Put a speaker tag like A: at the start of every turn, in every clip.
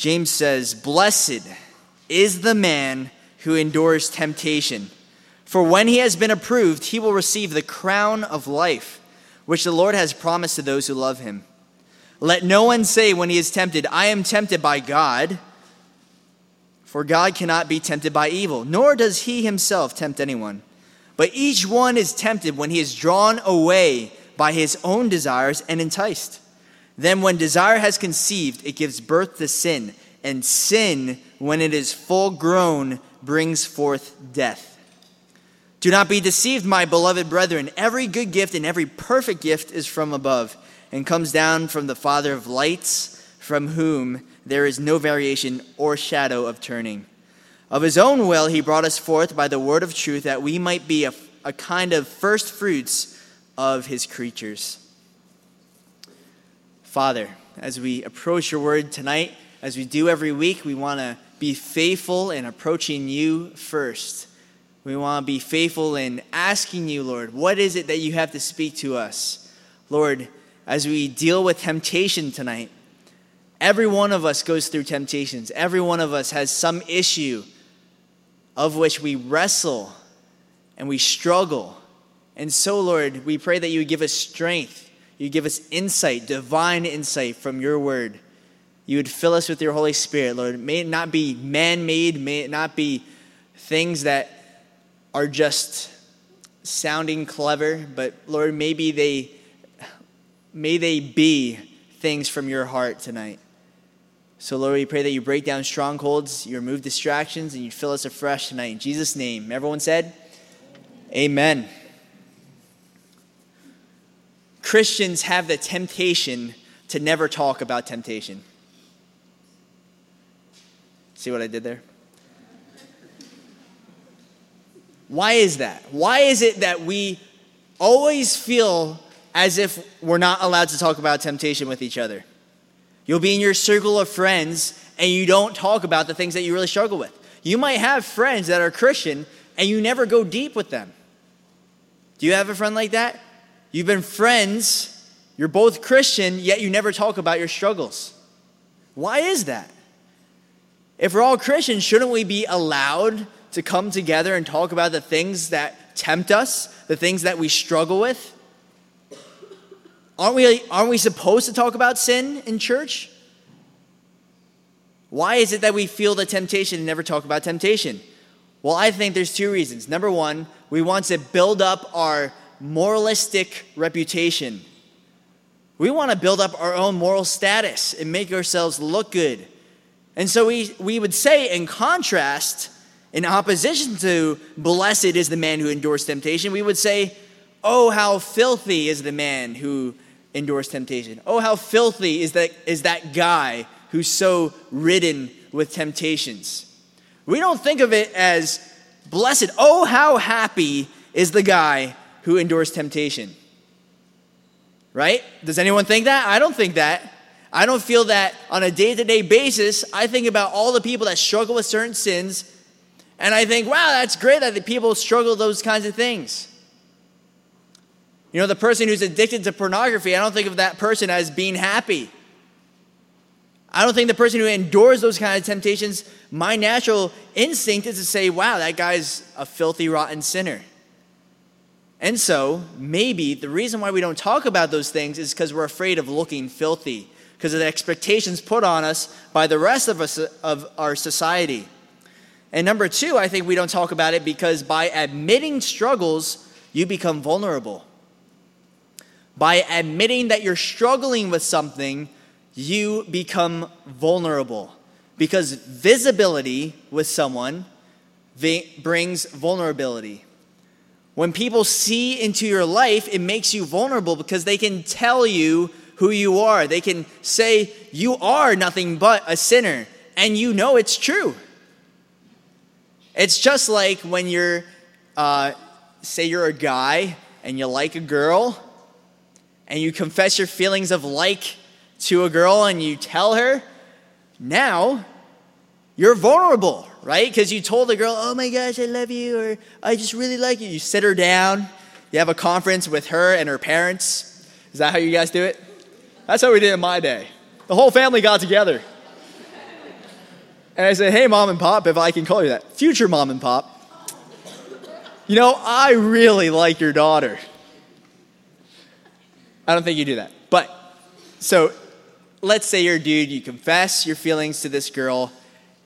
A: James says, Blessed is the man who endures temptation, for when he has been approved, he will receive the crown of life, which the Lord has promised to those who love him. Let no one say when he is tempted, I am tempted by God. For God cannot be tempted by evil, nor does he himself tempt anyone. But each one is tempted when he is drawn away by his own desires and enticed. Then, when desire has conceived, it gives birth to sin, and sin, when it is full grown, brings forth death. Do not be deceived, my beloved brethren. Every good gift and every perfect gift is from above and comes down from the Father of lights, from whom there is no variation or shadow of turning. Of his own will, he brought us forth by the word of truth, that we might be a, a kind of first fruits of his creatures. Father, as we approach your word tonight, as we do every week, we want to be faithful in approaching you first. We want to be faithful in asking you, Lord, what is it that you have to speak to us? Lord, as we deal with temptation tonight. Every one of us goes through temptations. Every one of us has some issue of which we wrestle and we struggle. And so, Lord, we pray that you would give us strength. You give us insight, divine insight from your word. You would fill us with your Holy Spirit, Lord. May it not be man made, may it not be things that are just sounding clever, but Lord, maybe they May they be things from your heart tonight. So, Lord, we pray that you break down strongholds, you remove distractions, and you fill us afresh tonight. In Jesus' name. Everyone said, Amen. Christians have the temptation to never talk about temptation. See what I did there? Why is that? Why is it that we always feel as if we're not allowed to talk about temptation with each other. You'll be in your circle of friends and you don't talk about the things that you really struggle with. You might have friends that are Christian and you never go deep with them. Do you have a friend like that? You've been friends, you're both Christian, yet you never talk about your struggles. Why is that? If we're all Christians, shouldn't we be allowed to come together and talk about the things that tempt us, the things that we struggle with? Aren't we, aren't we supposed to talk about sin in church? Why is it that we feel the temptation and never talk about temptation? Well, I think there's two reasons. Number one, we want to build up our moralistic reputation. We want to build up our own moral status and make ourselves look good. And so we, we would say, in contrast, in opposition to blessed is the man who endures temptation, we would say, oh, how filthy is the man who endures temptation. Oh, how filthy is that, is that guy who's so ridden with temptations. We don't think of it as blessed. Oh, how happy is the guy who endures temptation. Right? Does anyone think that? I don't think that. I don't feel that on a day to day basis. I think about all the people that struggle with certain sins, and I think, wow, that's great that the people struggle with those kinds of things. You know, the person who's addicted to pornography, I don't think of that person as being happy. I don't think the person who endures those kind of temptations, my natural instinct is to say, wow, that guy's a filthy, rotten sinner. And so, maybe the reason why we don't talk about those things is because we're afraid of looking filthy, because of the expectations put on us by the rest of us of our society. And number two, I think we don't talk about it because by admitting struggles, you become vulnerable. By admitting that you're struggling with something, you become vulnerable. Because visibility with someone brings vulnerability. When people see into your life, it makes you vulnerable because they can tell you who you are. They can say, You are nothing but a sinner, and you know it's true. It's just like when you're, uh, say, you're a guy and you like a girl, and you confess your feelings of like to a girl and you tell her, now you're vulnerable, right? Because you told the girl, oh my gosh, I love you, or I just really like you. You sit her down, you have a conference with her and her parents. Is that how you guys do it? That's how we did it in my day. The whole family got together. and I said, hey, mom and pop, if I can call you that, future mom and pop, you know, I really like your daughter. I don't think you do that. But, so let's say you're a dude, you confess your feelings to this girl.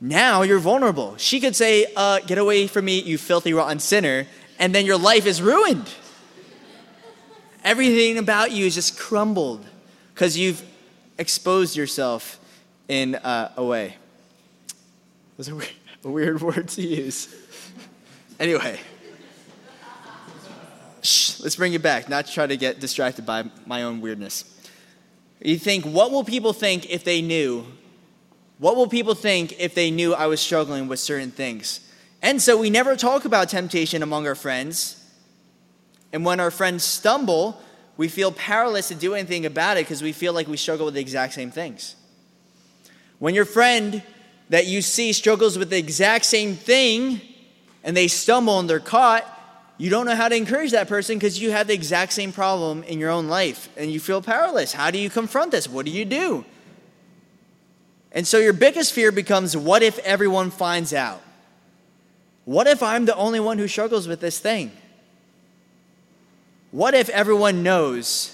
A: Now you're vulnerable. She could say, uh, Get away from me, you filthy, rotten sinner, and then your life is ruined. Everything about you is just crumbled because you've exposed yourself in uh, a way. Was a weird, a weird word to use. anyway, shh, let's bring it back, not try to get distracted by my own weirdness. You think, what will people think if they knew? What will people think if they knew I was struggling with certain things? And so we never talk about temptation among our friends. And when our friends stumble, we feel powerless to do anything about it because we feel like we struggle with the exact same things. When your friend that you see struggles with the exact same thing and they stumble and they're caught, you don't know how to encourage that person because you have the exact same problem in your own life and you feel powerless. How do you confront this? What do you do? And so your biggest fear becomes what if everyone finds out? What if I'm the only one who struggles with this thing? What if everyone knows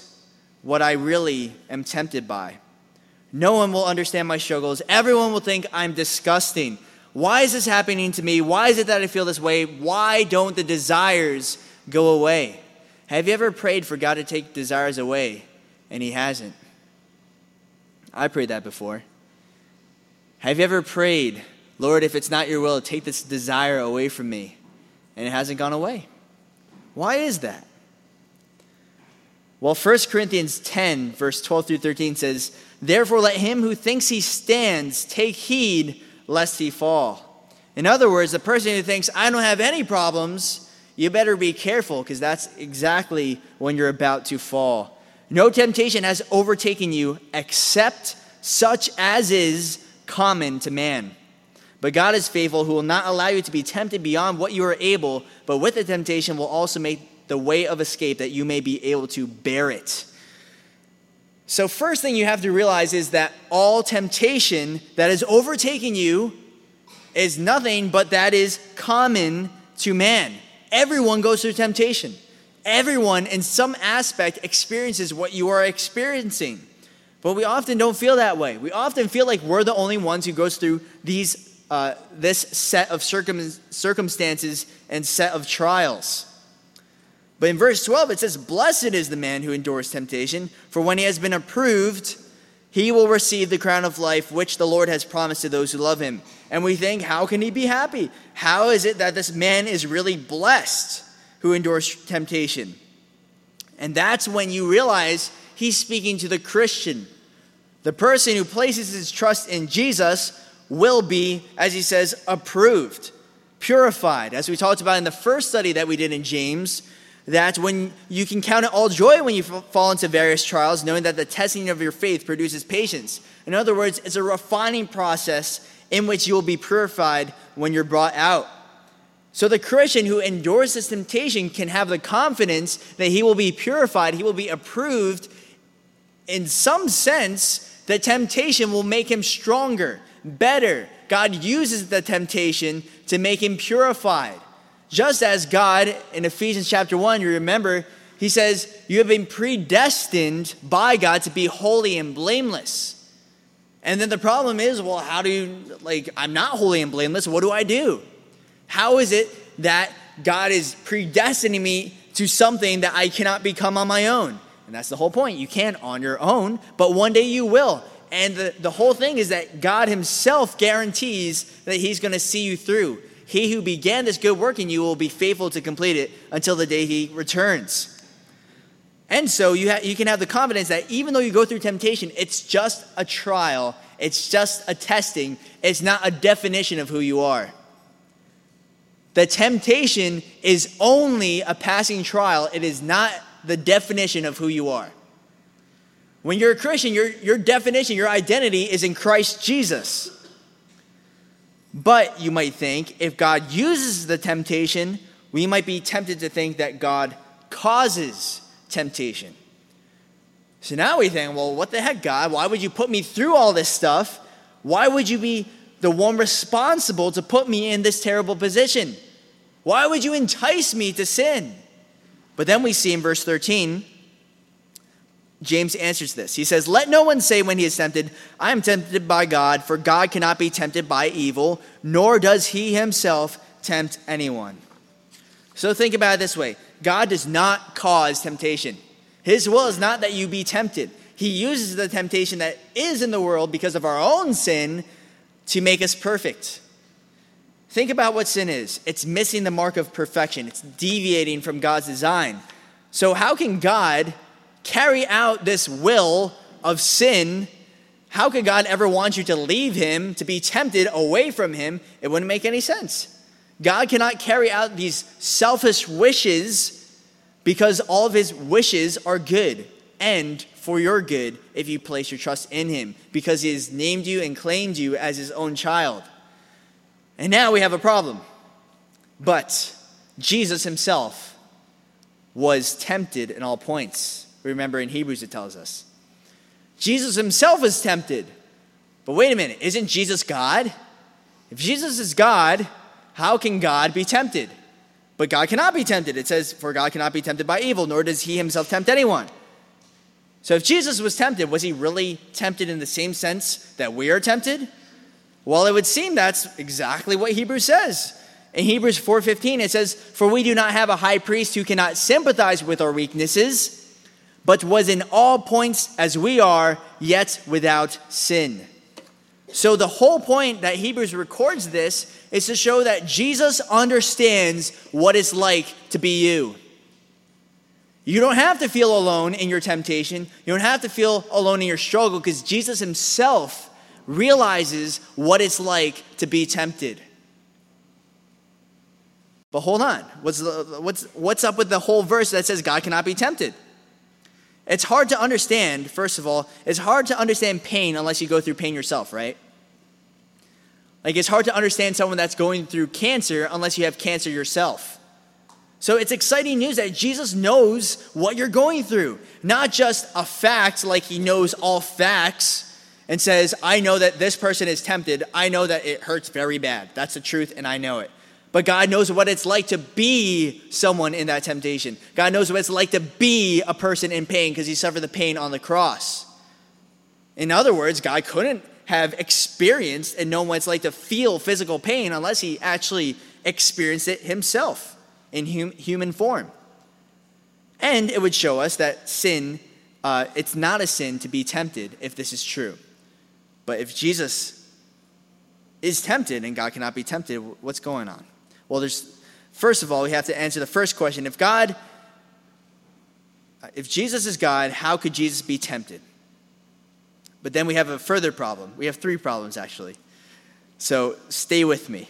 A: what I really am tempted by? No one will understand my struggles. Everyone will think I'm disgusting. Why is this happening to me? Why is it that I feel this way? Why don't the desires go away? Have you ever prayed for God to take desires away and He hasn't? I prayed that before. Have you ever prayed, Lord, if it's not your will, take this desire away from me, and it hasn't gone away? Why is that? Well, 1 Corinthians 10, verse 12 through 13 says, Therefore, let him who thinks he stands take heed lest he fall. In other words, the person who thinks, I don't have any problems, you better be careful because that's exactly when you're about to fall. No temptation has overtaken you except such as is common to man. But God is faithful, who will not allow you to be tempted beyond what you are able, but with the temptation will also make the way of escape that you may be able to bear it. So, first thing you have to realize is that all temptation that is overtaking you is nothing but that is common to man. Everyone goes through temptation. Everyone, in some aspect, experiences what you are experiencing. But we often don't feel that way. We often feel like we're the only ones who goes through these, uh, this set of circum- circumstances and set of trials. But in verse 12, it says, Blessed is the man who endures temptation, for when he has been approved, he will receive the crown of life which the Lord has promised to those who love him. And we think, how can he be happy? How is it that this man is really blessed who endures temptation? And that's when you realize he's speaking to the Christian. The person who places his trust in Jesus will be, as he says, approved, purified. As we talked about in the first study that we did in James, that when you can count it all joy when you fall into various trials, knowing that the testing of your faith produces patience. In other words, it's a refining process in which you will be purified when you're brought out. So the Christian who endures this temptation can have the confidence that he will be purified, he will be approved. In some sense, the temptation will make him stronger, better. God uses the temptation to make him purified. Just as God in Ephesians chapter 1, you remember, he says, You have been predestined by God to be holy and blameless. And then the problem is, well, how do you, like, I'm not holy and blameless. What do I do? How is it that God is predestining me to something that I cannot become on my own? And that's the whole point. You can't on your own, but one day you will. And the, the whole thing is that God Himself guarantees that He's going to see you through. He who began this good work in you will be faithful to complete it until the day he returns. And so you, ha- you can have the confidence that even though you go through temptation, it's just a trial, it's just a testing, it's not a definition of who you are. The temptation is only a passing trial, it is not the definition of who you are. When you're a Christian, your, your definition, your identity is in Christ Jesus. But you might think if God uses the temptation, we might be tempted to think that God causes temptation. So now we think, well, what the heck, God? Why would you put me through all this stuff? Why would you be the one responsible to put me in this terrible position? Why would you entice me to sin? But then we see in verse 13, James answers this. He says, Let no one say when he is tempted, I am tempted by God, for God cannot be tempted by evil, nor does he himself tempt anyone. So think about it this way God does not cause temptation. His will is not that you be tempted. He uses the temptation that is in the world because of our own sin to make us perfect. Think about what sin is it's missing the mark of perfection, it's deviating from God's design. So, how can God carry out this will of sin? How could God ever want you to leave Him, to be tempted away from Him? It wouldn't make any sense. God cannot carry out these selfish wishes because all of His wishes are good and for your good if you place your trust in Him, because He has named you and claimed you as His own child. And now we have a problem. But Jesus himself was tempted in all points. Remember in Hebrews it tells us. Jesus himself was tempted. But wait a minute, isn't Jesus God? If Jesus is God, how can God be tempted? But God cannot be tempted. It says, For God cannot be tempted by evil, nor does he himself tempt anyone. So if Jesus was tempted, was he really tempted in the same sense that we are tempted? Well, it would seem that's exactly what Hebrews says. In Hebrews 4:15 it says, "For we do not have a high priest who cannot sympathize with our weaknesses, but was in all points as we are, yet without sin." So the whole point that Hebrews records this is to show that Jesus understands what it's like to be you. You don't have to feel alone in your temptation. You don't have to feel alone in your struggle because Jesus himself realizes what it's like to be tempted. But hold on. What's, the, what's, what's up with the whole verse that says God cannot be tempted? It's hard to understand, first of all, it's hard to understand pain unless you go through pain yourself, right? Like, it's hard to understand someone that's going through cancer unless you have cancer yourself. So, it's exciting news that Jesus knows what you're going through, not just a fact like he knows all facts and says, I know that this person is tempted. I know that it hurts very bad. That's the truth, and I know it. But God knows what it's like to be someone in that temptation. God knows what it's like to be a person in pain because he suffered the pain on the cross. In other words, God couldn't have experienced and known what it's like to feel physical pain unless he actually experienced it himself in hum- human form. And it would show us that sin, uh, it's not a sin to be tempted if this is true. But if Jesus is tempted and God cannot be tempted, what's going on? Well, there's first of all, we have to answer the first question. If God if Jesus is God, how could Jesus be tempted? But then we have a further problem. We have three problems actually. So stay with me.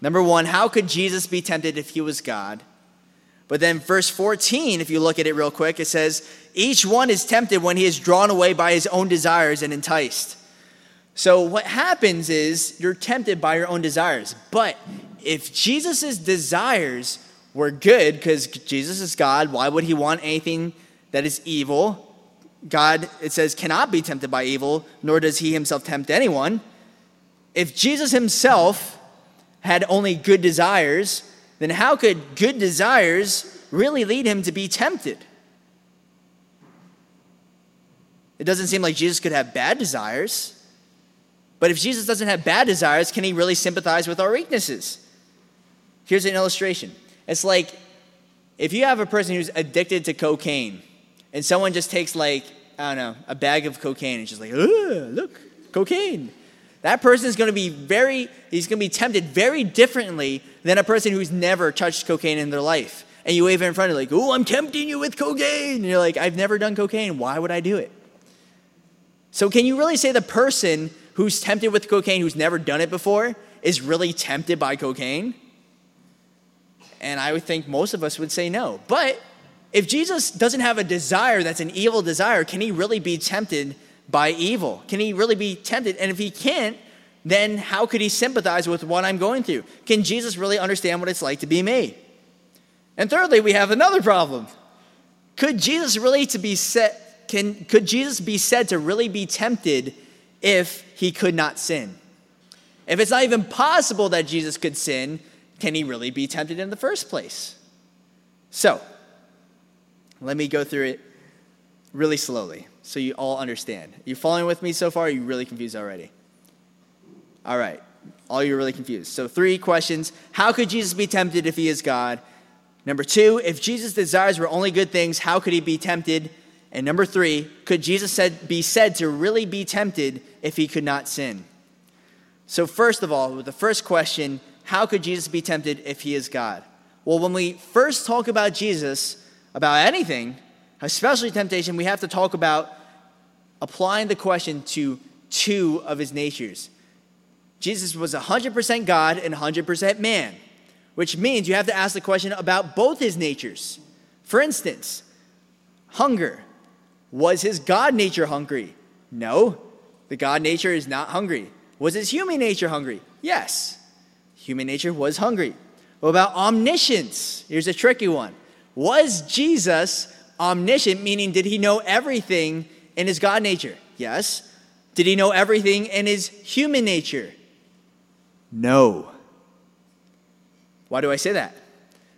A: Number one, how could Jesus be tempted if he was God? But then, verse 14, if you look at it real quick, it says, Each one is tempted when he is drawn away by his own desires and enticed. So, what happens is you're tempted by your own desires. But if Jesus' desires were good, because Jesus is God, why would he want anything that is evil? God, it says, cannot be tempted by evil, nor does he himself tempt anyone. If Jesus himself had only good desires, then how could good desires really lead him to be tempted? It doesn't seem like Jesus could have bad desires. But if Jesus doesn't have bad desires, can he really sympathize with our weaknesses? Here's an illustration. It's like if you have a person who's addicted to cocaine and someone just takes like, I don't know, a bag of cocaine and just like, look, cocaine. That person is going to be very, he's going to be tempted very differently than a person who's never touched cocaine in their life. And you wave it in front of like, oh, I'm tempting you with cocaine. And you're like, I've never done cocaine. Why would I do it? So can you really say the person who's tempted with cocaine, who's never done it before, is really tempted by cocaine? And I would think most of us would say no. But if Jesus doesn't have a desire that's an evil desire, can he really be tempted by evil? Can he really be tempted? And if he can't, then how could he sympathize with what I'm going through? Can Jesus really understand what it's like to be me? And thirdly, we have another problem. Could Jesus really to be set can could Jesus be said to really be tempted if he could not sin. If it's not even possible that Jesus could sin, can he really be tempted in the first place? So, let me go through it really slowly so you all understand. Are you following with me so far? are you really confused already? All right. All you are really confused. So, three questions. How could Jesus be tempted if he is God? Number two, if Jesus' desires were only good things, how could he be tempted? And number three, could Jesus said, be said to really be tempted if he could not sin? So, first of all, with the first question, how could Jesus be tempted if he is God? Well, when we first talk about Jesus, about anything, especially temptation, we have to talk about applying the question to two of his natures. Jesus was 100% God and 100% man which means you have to ask the question about both his natures. For instance, hunger. Was his God nature hungry? No, the God nature is not hungry. Was his human nature hungry? Yes, human nature was hungry. What about omniscience? Here's a tricky one. Was Jesus omniscient, meaning did he know everything in his God nature? Yes. Did he know everything in his human nature? No. Why do I say that?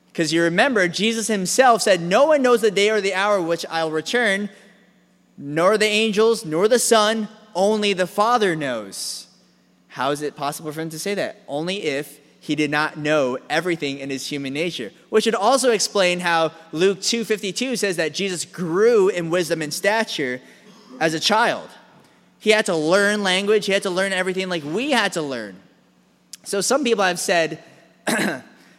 A: Because you remember, Jesus himself said, No one knows the day or the hour which I'll return, nor the angels, nor the Son, only the Father knows. How is it possible for him to say that? Only if he did not know everything in his human nature. Which would also explain how Luke 2:52 says that Jesus grew in wisdom and stature as a child. He had to learn language, he had to learn everything like we had to learn. So some people have said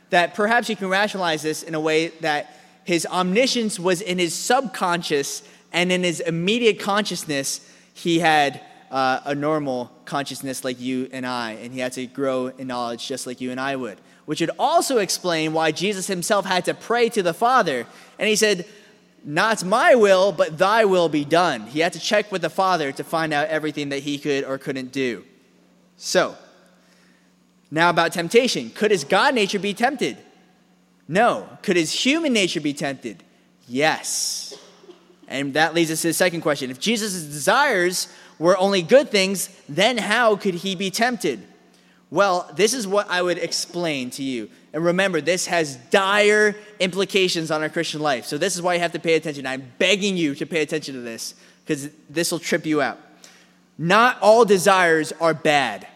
A: that perhaps you can rationalize this in a way that his omniscience was in his subconscious, and in his immediate consciousness, he had uh, a normal consciousness like you and I, and he had to grow in knowledge just like you and I would. Which would also explain why Jesus himself had to pray to the Father, and he said, Not my will, but thy will be done. He had to check with the Father to find out everything that he could or couldn't do. So, now, about temptation. Could his God nature be tempted? No. Could his human nature be tempted? Yes. And that leads us to the second question. If Jesus' desires were only good things, then how could he be tempted? Well, this is what I would explain to you. And remember, this has dire implications on our Christian life. So, this is why you have to pay attention. I'm begging you to pay attention to this because this will trip you out. Not all desires are bad.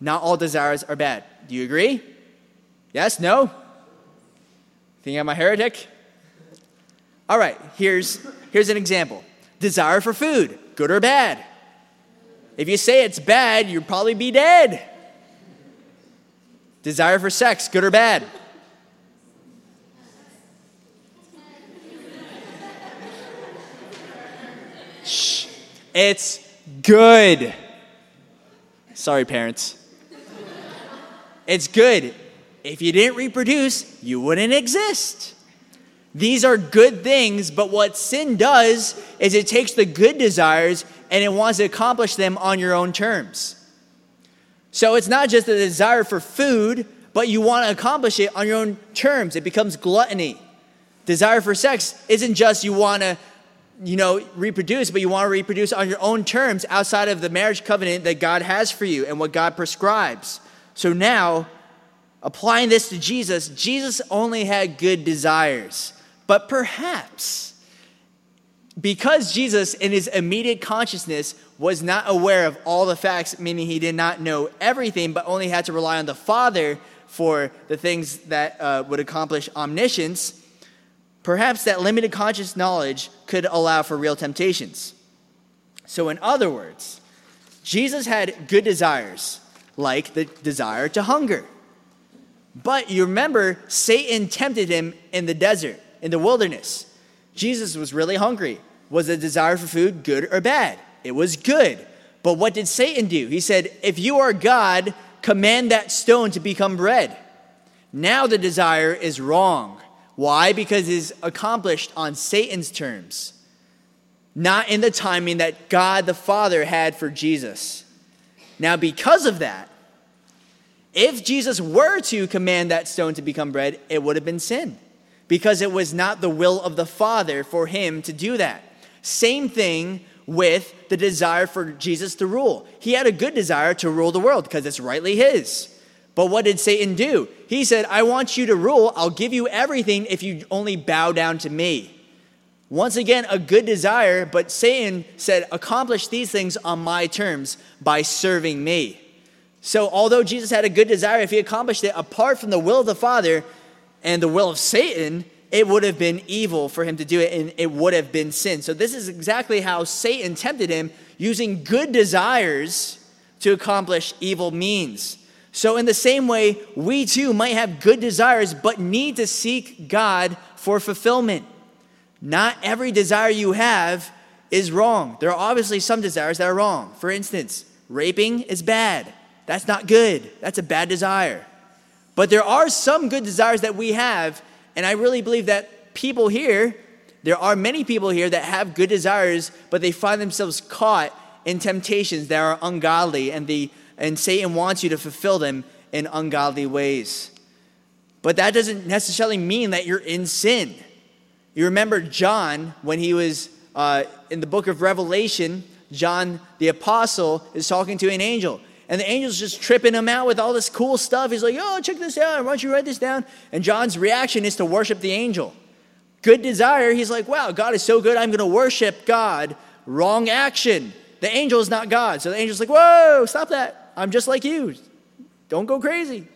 A: Not all desires are bad. Do you agree? Yes? No? Think I'm a heretic? All right, here's, here's an example desire for food, good or bad? If you say it's bad, you'll probably be dead. Desire for sex, good or bad? Shh. It's good. Sorry, parents. It's good. If you didn't reproduce, you wouldn't exist. These are good things, but what sin does is it takes the good desires and it wants to accomplish them on your own terms. So it's not just a desire for food, but you want to accomplish it on your own terms. It becomes gluttony. Desire for sex isn't just you want to, you know, reproduce, but you want to reproduce on your own terms outside of the marriage covenant that God has for you and what God prescribes. So now, applying this to Jesus, Jesus only had good desires. But perhaps, because Jesus, in his immediate consciousness, was not aware of all the facts, meaning he did not know everything, but only had to rely on the Father for the things that uh, would accomplish omniscience, perhaps that limited conscious knowledge could allow for real temptations. So, in other words, Jesus had good desires, like the desire to hunger. But you remember, Satan tempted him in the desert, in the wilderness. Jesus was really hungry. Was the desire for food good or bad? It was good. But what did Satan do? He said, If you are God, command that stone to become bread. Now the desire is wrong. Why? Because it is accomplished on Satan's terms, not in the timing that God the Father had for Jesus. Now, because of that, if Jesus were to command that stone to become bread, it would have been sin because it was not the will of the Father for him to do that. Same thing with the desire for Jesus to rule. He had a good desire to rule the world because it's rightly his. But what did Satan do? He said, I want you to rule. I'll give you everything if you only bow down to me. Once again, a good desire, but Satan said, Accomplish these things on my terms by serving me. So, although Jesus had a good desire, if he accomplished it apart from the will of the Father and the will of Satan, it would have been evil for him to do it and it would have been sin. So, this is exactly how Satan tempted him using good desires to accomplish evil means. So, in the same way, we too might have good desires but need to seek God for fulfillment. Not every desire you have is wrong. There are obviously some desires that are wrong. For instance, raping is bad. That's not good. That's a bad desire. But there are some good desires that we have, and I really believe that people here, there are many people here that have good desires, but they find themselves caught in temptations that are ungodly, and, the, and Satan wants you to fulfill them in ungodly ways. But that doesn't necessarily mean that you're in sin. You remember John when he was uh, in the book of Revelation, John the apostle is talking to an angel. And the angel's just tripping him out with all this cool stuff. He's like, oh, check this out. Why don't you write this down? And John's reaction is to worship the angel. Good desire. He's like, wow, God is so good. I'm going to worship God. Wrong action. The angel is not God. So the angel's like, whoa, stop that. I'm just like you. Don't go crazy.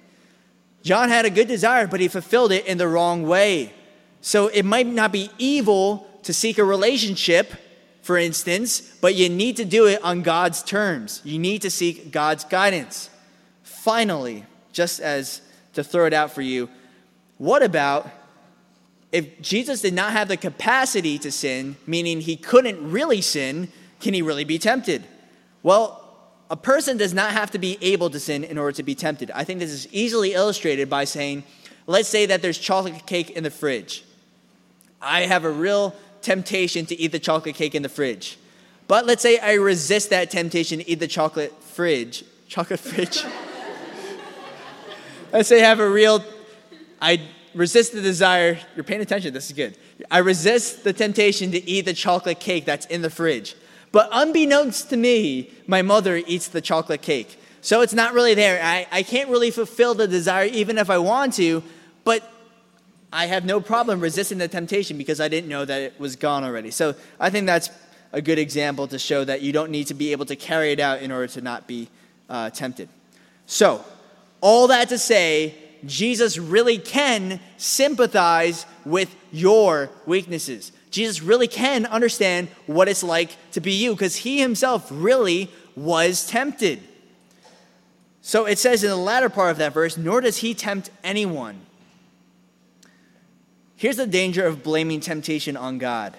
A: John had a good desire, but he fulfilled it in the wrong way. So it might not be evil to seek a relationship, for instance, but you need to do it on God's terms. You need to seek God's guidance. Finally, just as to throw it out for you, what about if Jesus did not have the capacity to sin, meaning he couldn't really sin, can he really be tempted? Well, a person does not have to be able to sin in order to be tempted. I think this is easily illustrated by saying, let's say that there's chocolate cake in the fridge. I have a real temptation to eat the chocolate cake in the fridge. But let's say I resist that temptation to eat the chocolate fridge. Chocolate fridge. let's say I have a real, I resist the desire. You're paying attention, this is good. I resist the temptation to eat the chocolate cake that's in the fridge. But unbeknownst to me, my mother eats the chocolate cake. So it's not really there. I, I can't really fulfill the desire even if I want to, but I have no problem resisting the temptation because I didn't know that it was gone already. So I think that's a good example to show that you don't need to be able to carry it out in order to not be uh, tempted. So, all that to say, Jesus really can sympathize with your weaknesses. Jesus really can understand what it's like to be you because he himself really was tempted. So it says in the latter part of that verse, nor does he tempt anyone. Here's the danger of blaming temptation on God.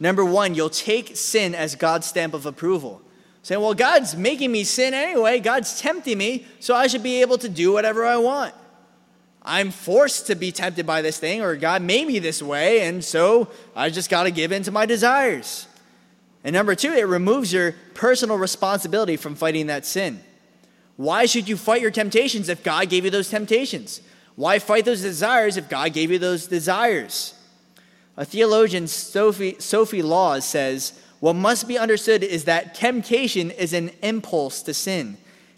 A: Number one, you'll take sin as God's stamp of approval. Saying, well, God's making me sin anyway, God's tempting me, so I should be able to do whatever I want. I'm forced to be tempted by this thing, or God made me this way, and so I just got to give in to my desires. And number two, it removes your personal responsibility from fighting that sin. Why should you fight your temptations if God gave you those temptations? Why fight those desires if God gave you those desires? A theologian, Sophie, Sophie Laws, says, What must be understood is that temptation is an impulse to sin.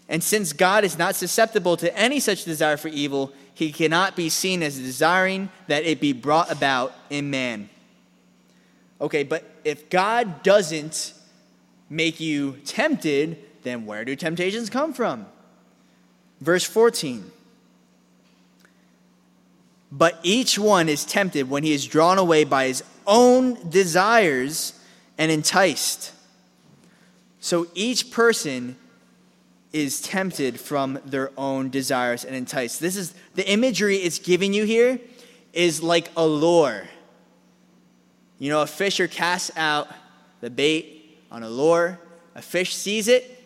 A: And since God is not susceptible to any such desire for evil, he cannot be seen as desiring that it be brought about in man. Okay, but if God doesn't make you tempted, then where do temptations come from? Verse 14. But each one is tempted when he is drawn away by his own desires and enticed. So each person is tempted from their own desires and enticed. This is the imagery it's giving you here is like a lure. You know, a fisher casts out the bait on a lure, a fish sees it,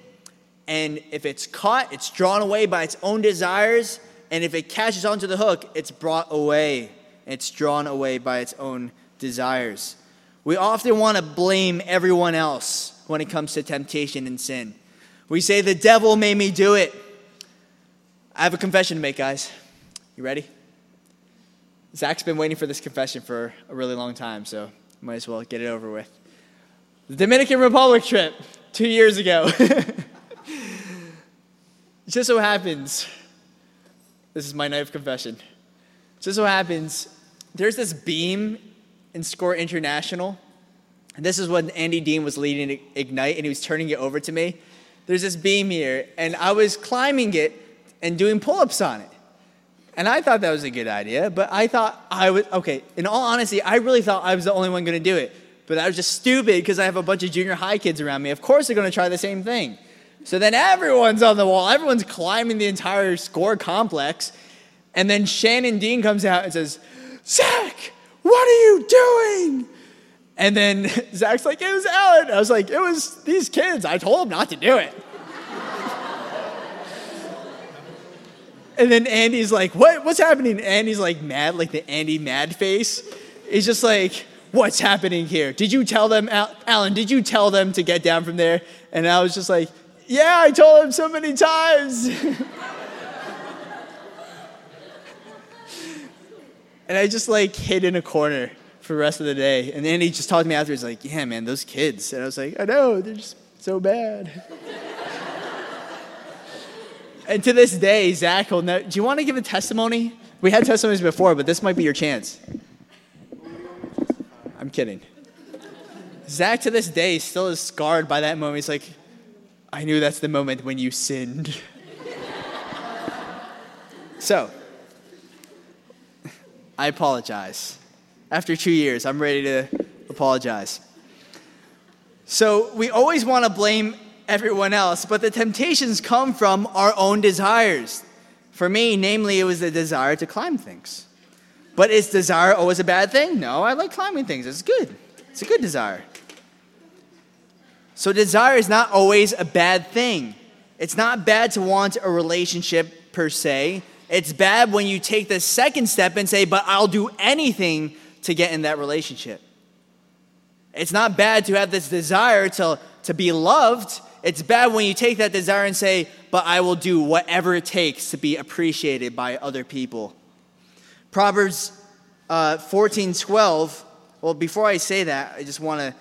A: and if it's caught, it's drawn away by its own desires and if it catches onto the hook, it's brought away. It's drawn away by its own desires. We often want to blame everyone else when it comes to temptation and sin. We say, The devil made me do it. I have a confession to make, guys. You ready? Zach's been waiting for this confession for a really long time, so might as well get it over with. The Dominican Republic trip two years ago. just so happens, this is my night of confession. Just what happens, there's this beam in Score International. And this is when Andy Dean was leading Ignite, and he was turning it over to me. There's this beam here, and I was climbing it and doing pull ups on it. And I thought that was a good idea, but I thought I was, okay, in all honesty, I really thought I was the only one gonna do it. But I was just stupid because I have a bunch of junior high kids around me. Of course they're gonna try the same thing. So then everyone's on the wall, everyone's climbing the entire score complex. And then Shannon Dean comes out and says, Zach, what are you doing? And then Zach's like, it was Alan. I was like, it was these kids. I told them not to do it. and then Andy's like, what, what's happening? Andy's like mad, like the Andy mad face. He's just like, what's happening here? Did you tell them, Alan, did you tell them to get down from there? And I was just like, yeah, I told him so many times. and I just like hid in a corner for the rest of the day. And then he just talked to me after. He's like, "Yeah, man, those kids." And I was like, "I know, they're just so bad." and to this day, Zach will know. Do you want to give a testimony? We had testimonies before, but this might be your chance. I'm kidding. Zach to this day still is scarred by that moment. He's like, I knew that's the moment when you sinned. so, I apologize. After two years, I'm ready to apologize. So, we always want to blame everyone else, but the temptations come from our own desires. For me, namely, it was the desire to climb things. But is desire always a bad thing? No, I like climbing things. It's good. It's a good desire. So, desire is not always a bad thing. It's not bad to want a relationship per se. It's bad when you take the second step and say, but I'll do anything to get in that relationship. It's not bad to have this desire to, to be loved. It's bad when you take that desire and say, but I will do whatever it takes to be appreciated by other people. Proverbs uh, 14 12. Well, before I say that, I just want to.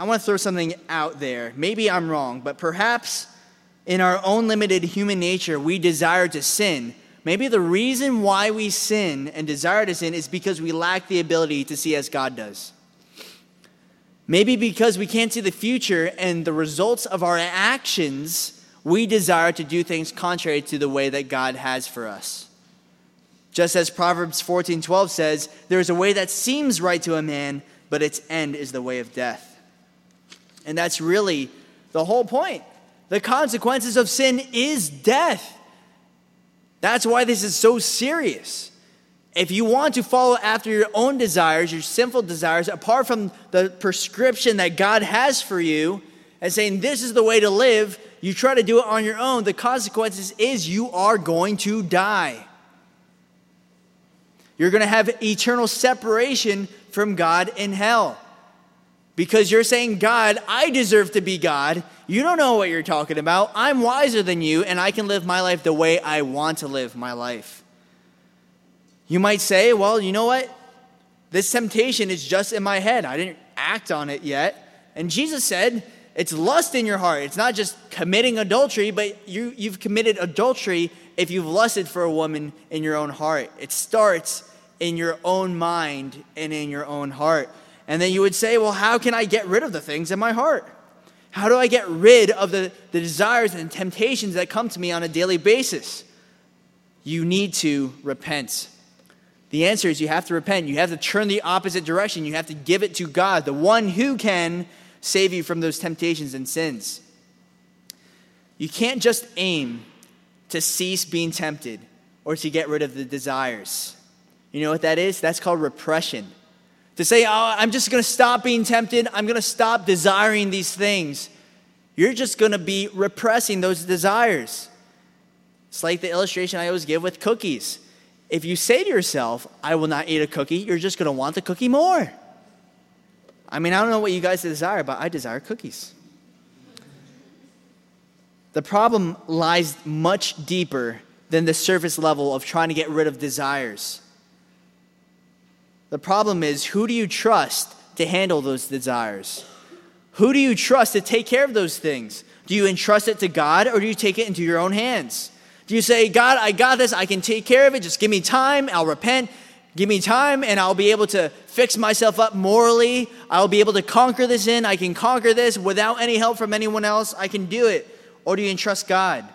A: I want to throw something out there. Maybe I'm wrong, but perhaps in our own limited human nature, we desire to sin. Maybe the reason why we sin and desire to sin is because we lack the ability to see as God does. Maybe because we can't see the future and the results of our actions, we desire to do things contrary to the way that God has for us. Just as Proverbs 14:12 says, there is a way that seems right to a man, but its end is the way of death. And that's really the whole point. The consequences of sin is death. That's why this is so serious. If you want to follow after your own desires, your sinful desires, apart from the prescription that God has for you, and saying this is the way to live, you try to do it on your own, the consequences is you are going to die. You're going to have eternal separation from God in hell because you're saying, God, I deserve to be God. You don't know what you're talking about. I'm wiser than you, and I can live my life the way I want to live my life. You might say, well, you know what? This temptation is just in my head. I didn't act on it yet. And Jesus said, it's lust in your heart. It's not just committing adultery, but you, you've committed adultery if you've lusted for a woman in your own heart. It starts in your own mind and in your own heart. And then you would say, well, how can I get rid of the things in my heart? How do I get rid of the, the desires and temptations that come to me on a daily basis? You need to repent. The answer is you have to repent. You have to turn the opposite direction. You have to give it to God, the one who can save you from those temptations and sins. You can't just aim to cease being tempted or to get rid of the desires. You know what that is? That's called repression. To say, oh, I'm just going to stop being tempted, I'm going to stop desiring these things. You're just going to be repressing those desires. It's like the illustration I always give with cookies. If you say to yourself, I will not eat a cookie, you're just going to want the cookie more. I mean, I don't know what you guys desire, but I desire cookies. The problem lies much deeper than the surface level of trying to get rid of desires. The problem is who do you trust to handle those desires? Who do you trust to take care of those things? Do you entrust it to God or do you take it into your own hands? Do you say, God, I got this, I can take care of it, just give me time, I'll repent, give me time, and I'll be able to fix myself up morally, I'll be able to conquer this sin, I can conquer this without any help from anyone else, I can do it? Or do you entrust God?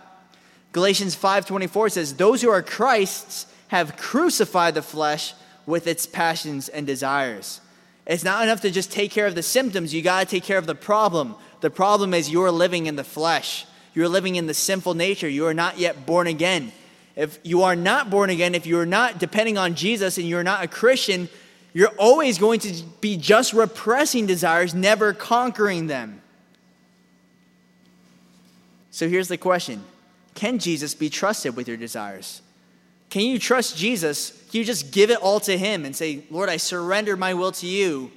A: Galatians 5:24 says, "Those who are Christ's have crucified the flesh with its passions and desires." It's not enough to just take care of the symptoms, you got to take care of the problem. The problem is you're living in the flesh. You're living in the sinful nature. You are not yet born again. If you are not born again, if you're not depending on Jesus and you're not a Christian, you're always going to be just repressing desires, never conquering them. So here's the question Can Jesus be trusted with your desires? Can you trust Jesus? Can you just give it all to Him and say, Lord, I surrender my will to you,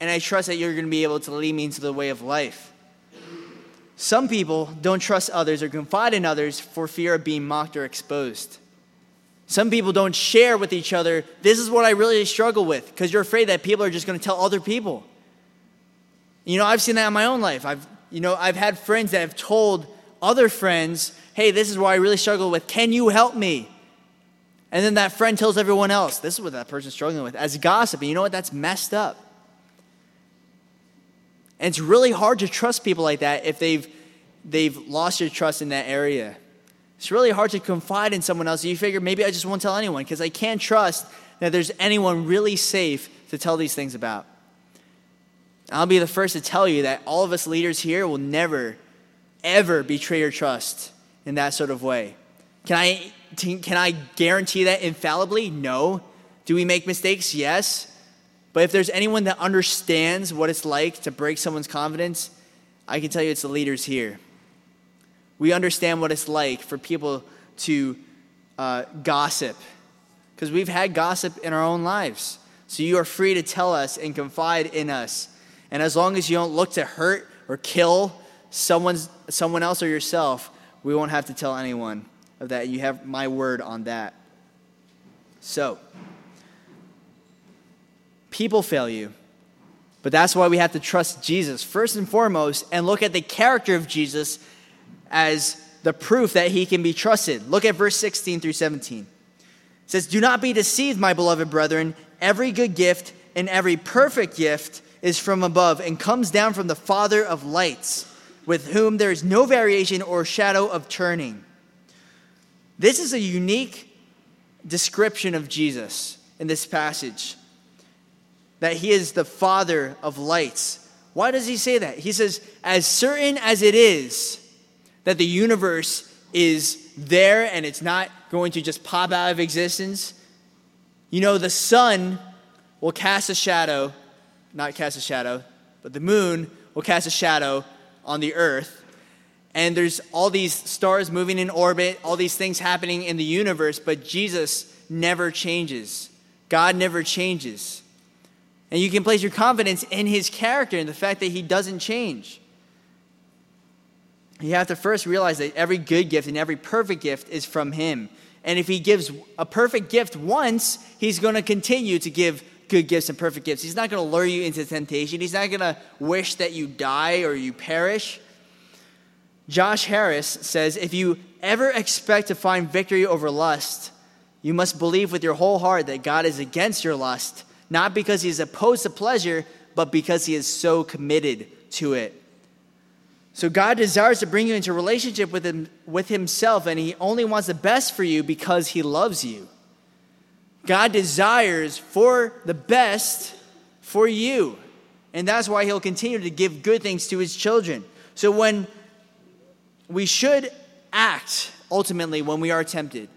A: and I trust that you're going to be able to lead me into the way of life? Some people don't trust others or confide in others for fear of being mocked or exposed. Some people don't share with each other, this is what I really struggle with, because you're afraid that people are just going to tell other people. You know, I've seen that in my own life. I've, you know, I've had friends that have told other friends, hey, this is what I really struggle with. Can you help me? And then that friend tells everyone else, this is what that person's struggling with, as gossip. And you know what? That's messed up. And it's really hard to trust people like that if they've, they've lost your trust in that area. It's really hard to confide in someone else. You figure maybe I just won't tell anyone because I can't trust that there's anyone really safe to tell these things about. I'll be the first to tell you that all of us leaders here will never, ever betray your trust in that sort of way. Can I, can I guarantee that infallibly? No. Do we make mistakes? Yes. But if there's anyone that understands what it's like to break someone's confidence, I can tell you it's the leaders here. We understand what it's like for people to uh, gossip, because we've had gossip in our own lives. So you are free to tell us and confide in us. And as long as you don't look to hurt or kill someone's, someone else or yourself, we won't have to tell anyone of that. You have my word on that. So, People fail you. But that's why we have to trust Jesus first and foremost and look at the character of Jesus as the proof that he can be trusted. Look at verse 16 through 17. It says, Do not be deceived, my beloved brethren. Every good gift and every perfect gift is from above and comes down from the Father of lights, with whom there is no variation or shadow of turning. This is a unique description of Jesus in this passage that he is the father of lights. Why does he say that? He says, as certain as it is that the universe is there and it's not going to just pop out of existence, you know, the sun will cast a shadow, not cast a shadow, but the moon will cast a shadow on the earth. And there's all these stars moving in orbit, all these things happening in the universe, but Jesus never changes. God never changes. And you can place your confidence in his character and the fact that he doesn't change. You have to first realize that every good gift and every perfect gift is from him. And if he gives a perfect gift once, he's going to continue to give good gifts and perfect gifts. He's not going to lure you into temptation. He's not going to wish that you die or you perish. Josh Harris says if you ever expect to find victory over lust, you must believe with your whole heart that God is against your lust not because he is opposed to pleasure, but because he is so committed to it. So God desires to bring you into relationship with him with himself and he only wants the best for you because he loves you. God desires for the best for you. And that's why he'll continue to give good things to his children. So when we should act ultimately when we are tempted.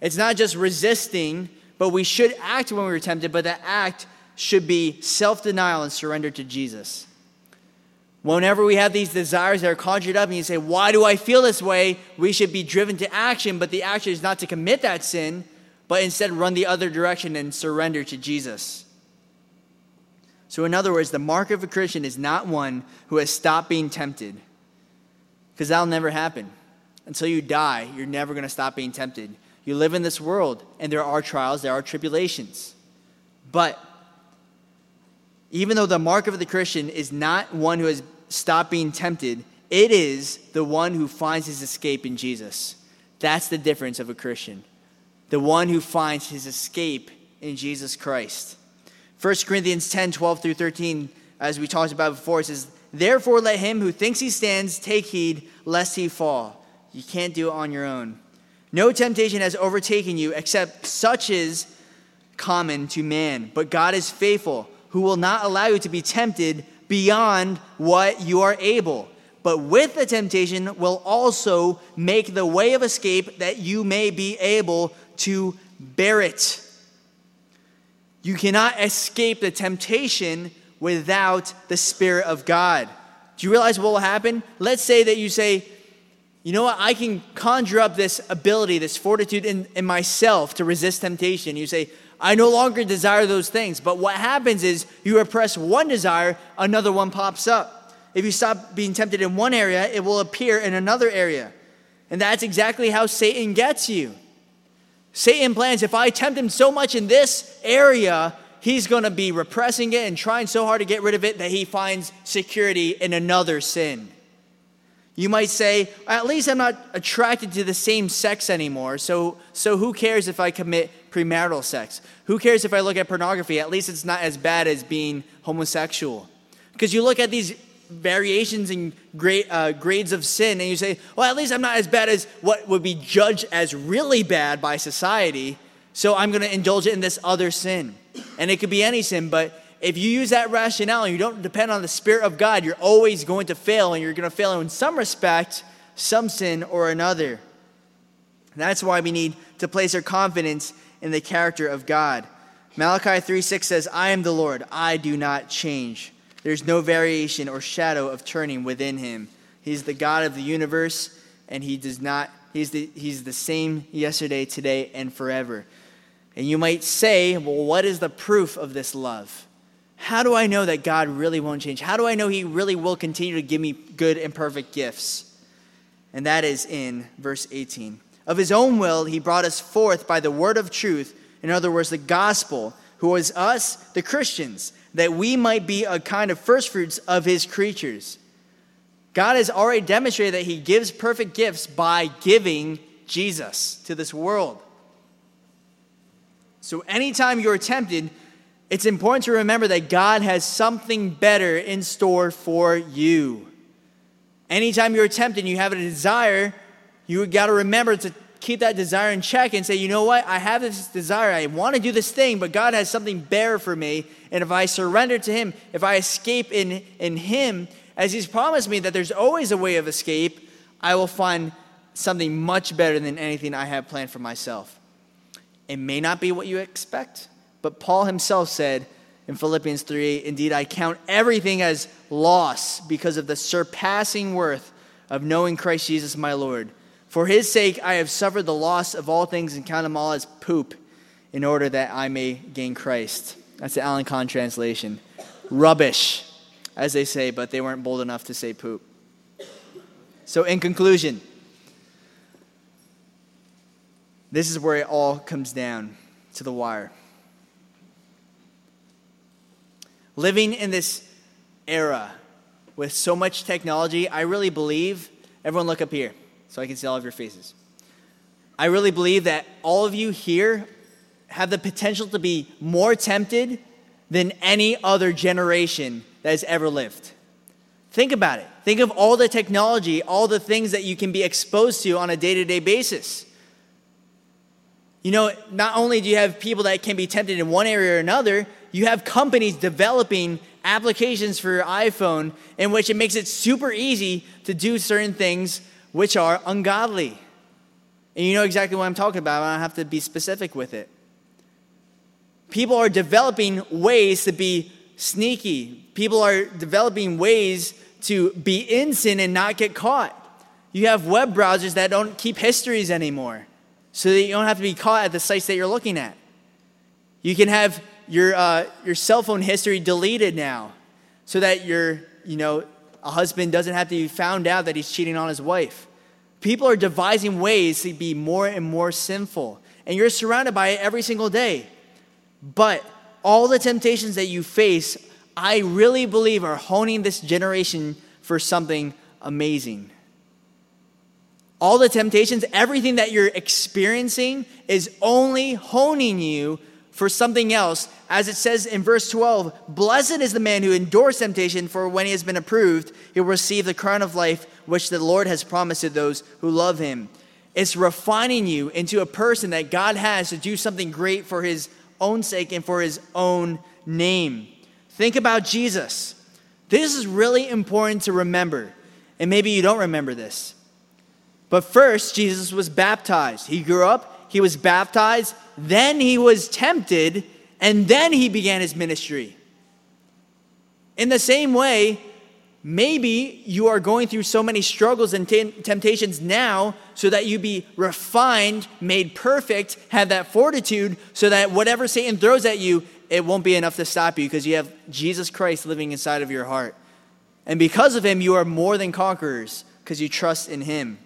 A: It's not just resisting but we should act when we're tempted, but that act should be self denial and surrender to Jesus. Whenever we have these desires that are conjured up and you say, Why do I feel this way? we should be driven to action, but the action is not to commit that sin, but instead run the other direction and surrender to Jesus. So, in other words, the mark of a Christian is not one who has stopped being tempted, because that'll never happen. Until you die, you're never going to stop being tempted. You live in this world, and there are trials, there are tribulations. But even though the mark of the Christian is not one who has stopped being tempted, it is the one who finds his escape in Jesus. That's the difference of a Christian. The one who finds his escape in Jesus Christ. 1 Corinthians 10 12 through 13, as we talked about before, says, Therefore, let him who thinks he stands take heed lest he fall. You can't do it on your own. No temptation has overtaken you except such is common to man. But God is faithful, who will not allow you to be tempted beyond what you are able. But with the temptation will also make the way of escape that you may be able to bear it. You cannot escape the temptation without the Spirit of God. Do you realize what will happen? Let's say that you say, you know what, I can conjure up this ability, this fortitude in, in myself to resist temptation. You say, I no longer desire those things. But what happens is you repress one desire, another one pops up. If you stop being tempted in one area, it will appear in another area. And that's exactly how Satan gets you. Satan plans if I tempt him so much in this area, he's going to be repressing it and trying so hard to get rid of it that he finds security in another sin. You might say, at least I'm not attracted to the same sex anymore, so, so who cares if I commit premarital sex? Who cares if I look at pornography? At least it's not as bad as being homosexual. Because you look at these variations in grade, uh, grades of sin and you say, well, at least I'm not as bad as what would be judged as really bad by society, so I'm going to indulge in this other sin. And it could be any sin, but if you use that rationale and you don't depend on the Spirit of God, you're always going to fail, and you're going to fail in some respect, some sin or another. And that's why we need to place our confidence in the character of God. Malachi 3 6 says, I am the Lord, I do not change. There's no variation or shadow of turning within him. He's the God of the universe, and he does not, he's the, he's the same yesterday, today, and forever. And you might say, well, what is the proof of this love? How do I know that God really won't change? How do I know He really will continue to give me good and perfect gifts? And that is in verse 18. Of His own will, He brought us forth by the word of truth, in other words, the gospel, who was us, the Christians, that we might be a kind of firstfruits of His creatures. God has already demonstrated that He gives perfect gifts by giving Jesus to this world. So, anytime you're tempted, it's important to remember that God has something better in store for you. Anytime you're tempted and you have a desire, you got to remember to keep that desire in check and say, you know what? I have this desire. I want to do this thing, but God has something better for me. And if I surrender to Him, if I escape in, in Him, as He's promised me that there's always a way of escape, I will find something much better than anything I have planned for myself. It may not be what you expect, but Paul himself said in Philippians 3 Indeed, I count everything as loss because of the surpassing worth of knowing Christ Jesus my Lord. For his sake, I have suffered the loss of all things and count them all as poop in order that I may gain Christ. That's the Alan Kahn translation. Rubbish, as they say, but they weren't bold enough to say poop. So, in conclusion, this is where it all comes down to the wire. living in this era with so much technology, I really believe, everyone look up here so I can see all of your faces. I really believe that all of you here have the potential to be more tempted than any other generation that has ever lived. Think about it. Think of all the technology, all the things that you can be exposed to on a day to day basis. You know, not only do you have people that can be tempted in one area or another, you have companies developing applications for your iPhone in which it makes it super easy to do certain things which are ungodly. And you know exactly what I'm talking about. I don't have to be specific with it. People are developing ways to be sneaky. People are developing ways to be in sin and not get caught. You have web browsers that don't keep histories anymore so that you don't have to be caught at the sites that you're looking at. You can have your, uh, your cell phone history deleted now so that your, you know, a husband doesn't have to be found out that he's cheating on his wife. People are devising ways to be more and more sinful, and you're surrounded by it every single day. But all the temptations that you face, I really believe are honing this generation for something amazing. All the temptations, everything that you're experiencing is only honing you for something else. As it says in verse 12, blessed is the man who endures temptation, for when he has been approved, he will receive the crown of life which the Lord has promised to those who love him. It's refining you into a person that God has to do something great for his own sake and for his own name. Think about Jesus. This is really important to remember. And maybe you don't remember this. But first, Jesus was baptized. He grew up, he was baptized, then he was tempted, and then he began his ministry. In the same way, maybe you are going through so many struggles and t- temptations now so that you be refined, made perfect, have that fortitude so that whatever Satan throws at you, it won't be enough to stop you because you have Jesus Christ living inside of your heart. And because of him, you are more than conquerors because you trust in him.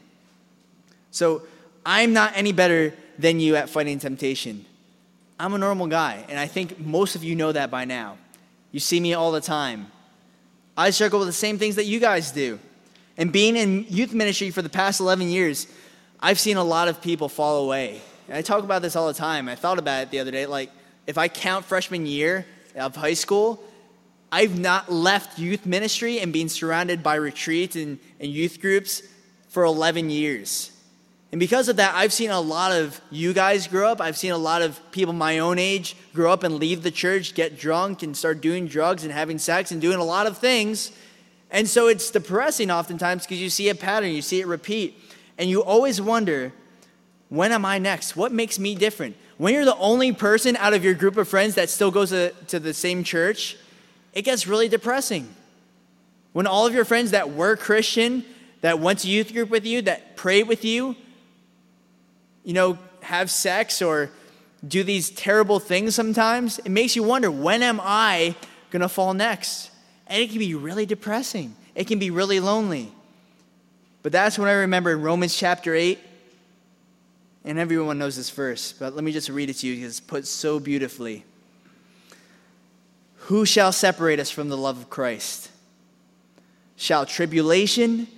A: So I'm not any better than you at fighting temptation. I'm a normal guy, and I think most of you know that by now. You see me all the time. I struggle with the same things that you guys do. And being in youth ministry for the past 11 years, I've seen a lot of people fall away. And I talk about this all the time. I thought about it the other day. Like, if I count freshman year of high school, I've not left youth ministry and been surrounded by retreats and, and youth groups for 11 years. And because of that, I've seen a lot of you guys grow up. I've seen a lot of people my own age grow up and leave the church, get drunk, and start doing drugs and having sex and doing a lot of things. And so it's depressing oftentimes because you see a pattern, you see it repeat. And you always wonder, when am I next? What makes me different? When you're the only person out of your group of friends that still goes to, to the same church, it gets really depressing. When all of your friends that were Christian, that went to youth group with you, that prayed with you, you know, have sex or do these terrible things sometimes, it makes you wonder when am I going to fall next? And it can be really depressing, it can be really lonely. But that's when I remember in Romans chapter 8, and everyone knows this verse, but let me just read it to you because it's put so beautifully. Who shall separate us from the love of Christ? Shall tribulation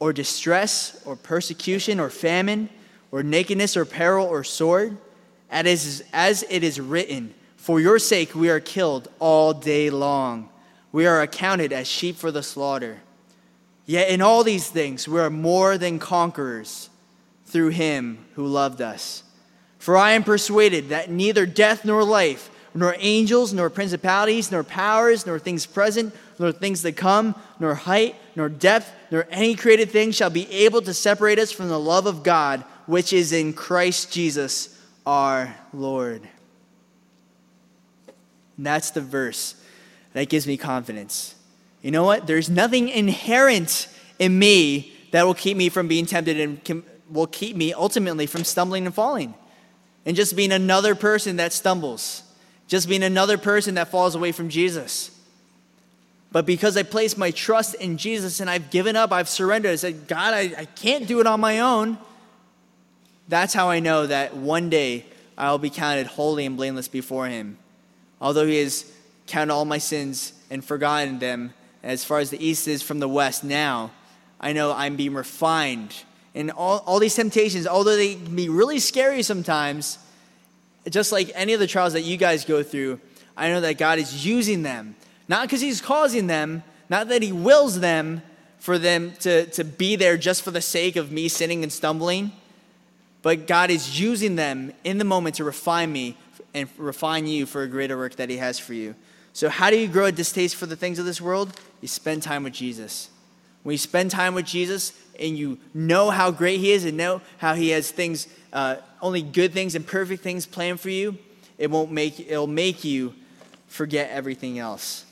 A: or distress or persecution or famine? Or nakedness or peril or sword, as, as it is written, For your sake we are killed all day long. We are accounted as sheep for the slaughter. Yet in all these things we are more than conquerors through him who loved us. For I am persuaded that neither death nor life, nor angels, nor principalities, nor powers, nor things present, nor things to come, nor height, nor depth, nor any created thing shall be able to separate us from the love of God which is in Christ Jesus our Lord. And that's the verse that gives me confidence. You know what? There's nothing inherent in me that will keep me from being tempted and will keep me ultimately from stumbling and falling. And just being another person that stumbles, just being another person that falls away from Jesus. But because I place my trust in Jesus and I've given up, I've surrendered, I said, God, I, I can't do it on my own. That's how I know that one day I will be counted holy and blameless before Him. Although He has counted all my sins and forgotten them as far as the east is from the west, now I know I'm being refined. And all, all these temptations, although they can be really scary sometimes, just like any of the trials that you guys go through, I know that God is using them. Not because He's causing them, not that He wills them for them to, to be there just for the sake of me sinning and stumbling but God is using them in the moment to refine me and refine you for a greater work that He has for you. So, how do you grow a distaste for the things of this world? You spend time with Jesus. When you spend time with Jesus and you know how great He is and know how He has things, uh, only good things and perfect things planned for you, it won't make it'll make you forget everything else.